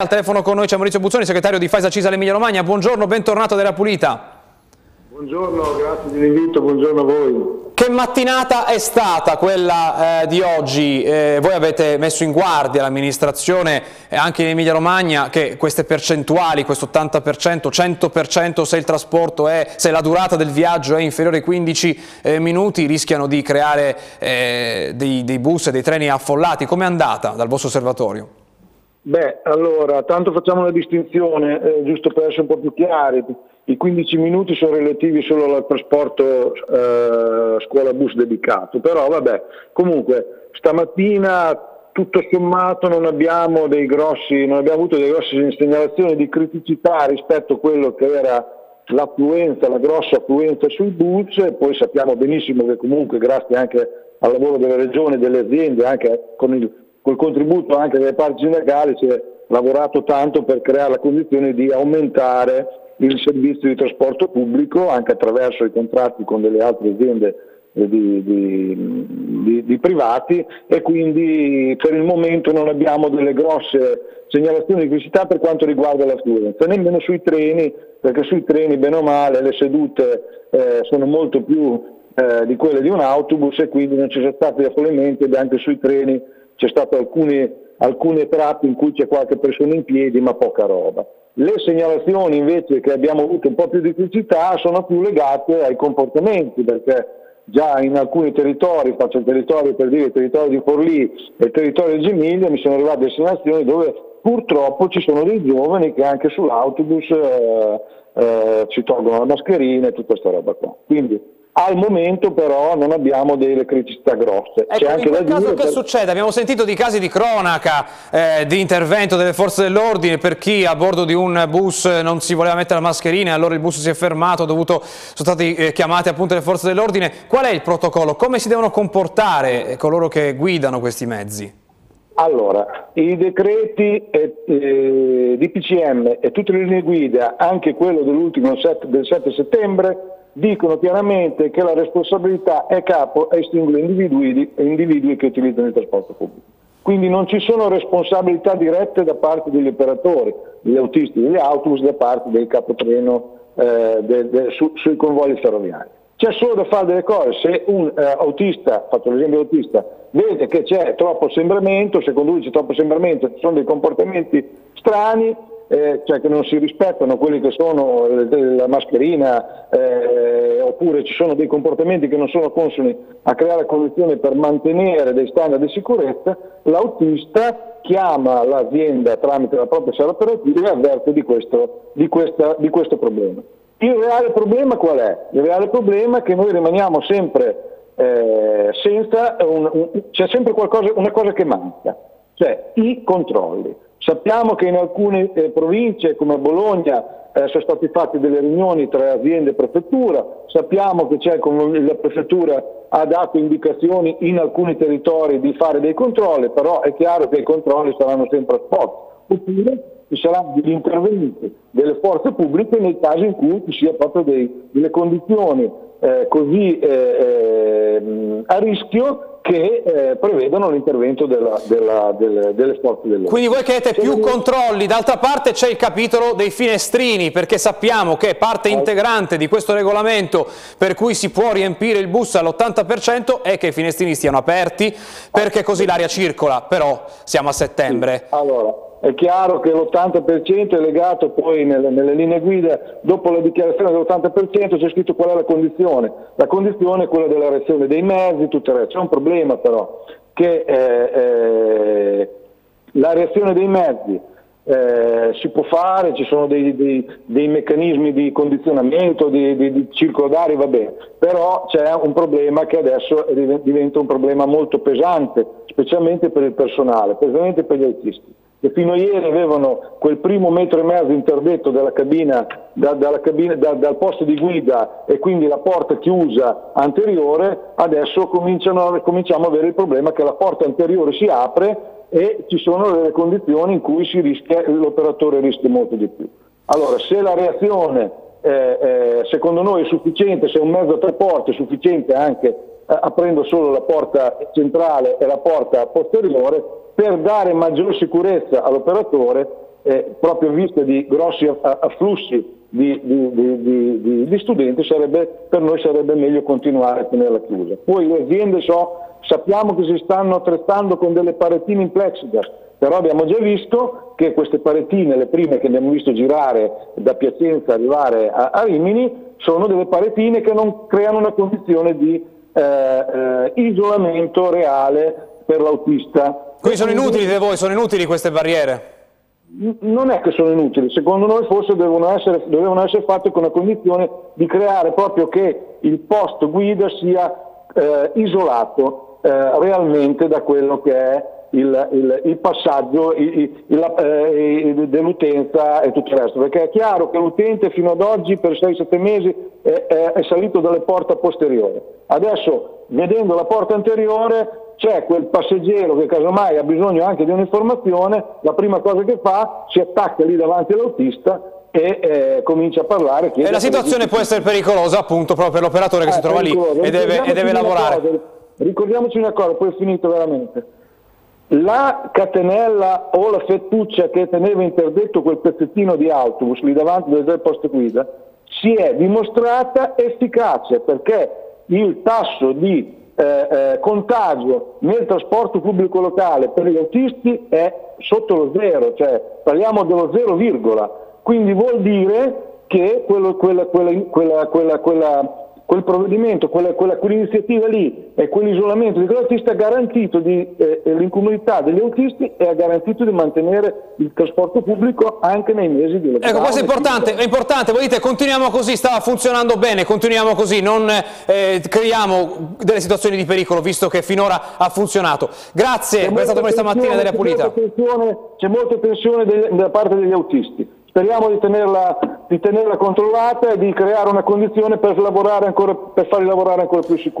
Al telefono con noi c'è Maurizio Buzzoni, segretario di Faisa Cisa Emilia Romagna. Buongiorno, bentornato della Pulita. Buongiorno, grazie dell'invito, buongiorno a voi. Che mattinata è stata quella eh, di oggi? Eh, voi avete messo in guardia l'amministrazione e anche in Emilia Romagna che queste percentuali, questo 80%, 100% se il trasporto è, se la durata del viaggio è inferiore ai 15 eh, minuti rischiano di creare eh, dei, dei bus e dei treni affollati. Come è andata dal vostro osservatorio? Beh, allora, tanto facciamo una distinzione, eh, giusto per essere un po' più chiari. I 15 minuti sono relativi solo al trasporto eh, scuola bus dedicato, però vabbè, comunque stamattina tutto sommato non abbiamo, grossi, non abbiamo avuto delle grosse segnalazioni di criticità rispetto a quello che era l'affluenza, la grossa affluenza sui bus, poi sappiamo benissimo che comunque grazie anche al lavoro delle regioni e delle aziende, anche con il col contributo anche delle parti sindacali si è lavorato tanto per creare la condizione di aumentare il servizio di trasporto pubblico anche attraverso i contratti con delle altre aziende di, di, di, di, privati e quindi per il momento non abbiamo delle grosse segnalazioni di criticità per quanto riguarda l'affluenza, nemmeno sui treni, perché sui treni bene o male le sedute eh, sono molto più eh, di quelle di un autobus e quindi non ci sono stati affollamenti ed anche sui treni c'è stato alcune, alcune tratte in cui c'è qualche persona in piedi ma poca roba. Le segnalazioni invece che abbiamo avuto un po' più di criticità sono più legate ai comportamenti perché già in alcuni territori, faccio il territorio per dire il territorio di Forlì e il territorio di Gemiglia, mi sono arrivate segnalazioni dove purtroppo ci sono dei giovani che anche sull'autobus eh, eh, ci tolgono la mascherina e tutta questa roba qua. Quindi al momento però non abbiamo delle criticità grosse. Ecco, in quel caso che per... succede? Abbiamo sentito di casi di cronaca, eh, di intervento delle forze dell'ordine per chi a bordo di un bus non si voleva mettere la mascherina e allora il bus si è fermato, dovuto, sono stati eh, chiamati appunto le forze dell'ordine. Qual è il protocollo? Come si devono comportare coloro che guidano questi mezzi? Allora, i decreti eh, eh, di PCM e tutte le linee guida, anche quello dell'ultimo del 7 settembre, dicono chiaramente che la responsabilità è capo ai singoli individui, individui che utilizzano il trasporto pubblico. Quindi non ci sono responsabilità dirette da parte degli operatori, degli autisti degli autobus, da parte del capotreno eh, de, de, su, sui convogli ferroviari. C'è solo da fare delle cose, se un eh, autista, faccio l'esempio autista, vede che c'è troppo assembramento, secondo lui c'è troppo assembramento, ci sono dei comportamenti strani, eh, cioè che non si rispettano quelli che sono la mascherina eh, oppure ci sono dei comportamenti che non sono consoni a creare condizioni per mantenere dei standard di sicurezza, l'autista chiama l'azienda tramite la propria sala operativa e avverte di questo, di, questa, di questo problema. Il reale problema qual è? Il reale problema è che noi rimaniamo sempre eh, senza, un, un, c'è sempre qualcosa, una cosa che manca, cioè i controlli. Sappiamo che in alcune eh, province come Bologna eh, sono state fatte delle riunioni tra aziende e prefettura, sappiamo che la prefettura ha dato indicazioni in alcuni territori di fare dei controlli, però è chiaro che i controlli saranno sempre a spot, oppure ci saranno degli interventi delle forze pubbliche nei casi in cui ci sia proprio dei, delle condizioni eh, così eh, eh, a rischio che eh, prevedono l'intervento della, della, delle, delle forze dell'ordine. Quindi voi chiedete più controlli, d'altra parte c'è il capitolo dei finestrini, perché sappiamo che parte integrante di questo regolamento per cui si può riempire il bus all'80% è che i finestrini stiano aperti, perché così l'aria circola, però siamo a settembre. Sì. Allora, è chiaro che l'80% è legato poi nelle, nelle, linee guida, dopo la dichiarazione dell'80% c'è scritto qual è la condizione. La condizione è quella della reazione dei mezzi, tutto il resto. C'è un problema però, che eh, eh, la reazione dei mezzi eh, si può fare, ci sono dei, dei, dei meccanismi di condizionamento, di, di, di circolo d'aria, va bene, però c'è un problema che adesso diventa un problema molto pesante, specialmente per il personale, specialmente per gli autisti che fino a ieri avevano quel primo metro e mezzo interdetto dalla cabina, da, dalla cabina da, dal posto di guida e quindi la porta chiusa anteriore, adesso cominciamo a avere il problema che la porta anteriore si apre e ci sono delle condizioni in cui l'operatore rischia molto di più. Allora, se la reazione eh, eh, secondo noi è sufficiente, se un mezzo a tre porte è sufficiente anche aprendo solo la porta centrale e la porta posteriore, per dare maggior sicurezza all'operatore eh, proprio in vista di grossi afflussi di, di, di, di, studenti sarebbe, per noi sarebbe meglio continuare a tenerla chiusa. Poi le aziende so, sappiamo che si stanno attrezzando con delle paretine in plexiglass, però abbiamo già visto che queste paretine, le prime che abbiamo visto girare da Piacenza arrivare a, a Rimini, sono delle paretine che non creano una condizione di eh, eh, isolamento reale per l'autista. Quindi sono inutili per voi, sono inutili queste barriere? non è che sono inutili, secondo noi forse devono essere, devono essere fatte con la condizione di creare proprio che il post guida sia eh, isolato eh, realmente da quello che è il, il, il passaggio eh, dell'utenza e tutto il resto, perché è chiaro che l'utente fino ad oggi per 6-7 mesi è, è, è salito dalle porte posteriori, adesso vedendo la porta anteriore c'è quel passeggero che casomai ha bisogno anche di un'informazione, la prima cosa che fa si attacca lì davanti all'autista e eh, comincia a parlare. E la situazione può essere pericolosa appunto proprio per l'operatore che eh, si trova lì e deve, e deve lavorare. Cosa, ricordiamoci una cosa, poi è finito veramente. La catenella o la fettuccia che teneva interdetto quel pezzettino di autobus lì davanti del posto guida si è dimostrata efficace perché il tasso di eh, eh, contagio nel trasporto pubblico locale per gli autisti è sotto lo zero, cioè parliamo dello zero virgola, quindi vuol dire che quello, quella, quella, quella quel provvedimento, quella, quella, quell'iniziativa lì e quell'isolamento di quell'autista ha garantito di, eh, l'incolumità degli autisti e ha garantito di mantenere il trasporto pubblico anche nei mesi di lockdown. Ecco, questo è importante, è importante, voi dite continuiamo così, stava funzionando bene, continuiamo così, non eh, creiamo delle situazioni di pericolo visto che finora ha funzionato. Grazie per essere stato con stamattina della Pulita. C'è molta tensione da parte degli autisti. Speriamo di tenerla, di tenerla, controllata e di creare una condizione per, ancora, per farli lavorare ancora più sicuri.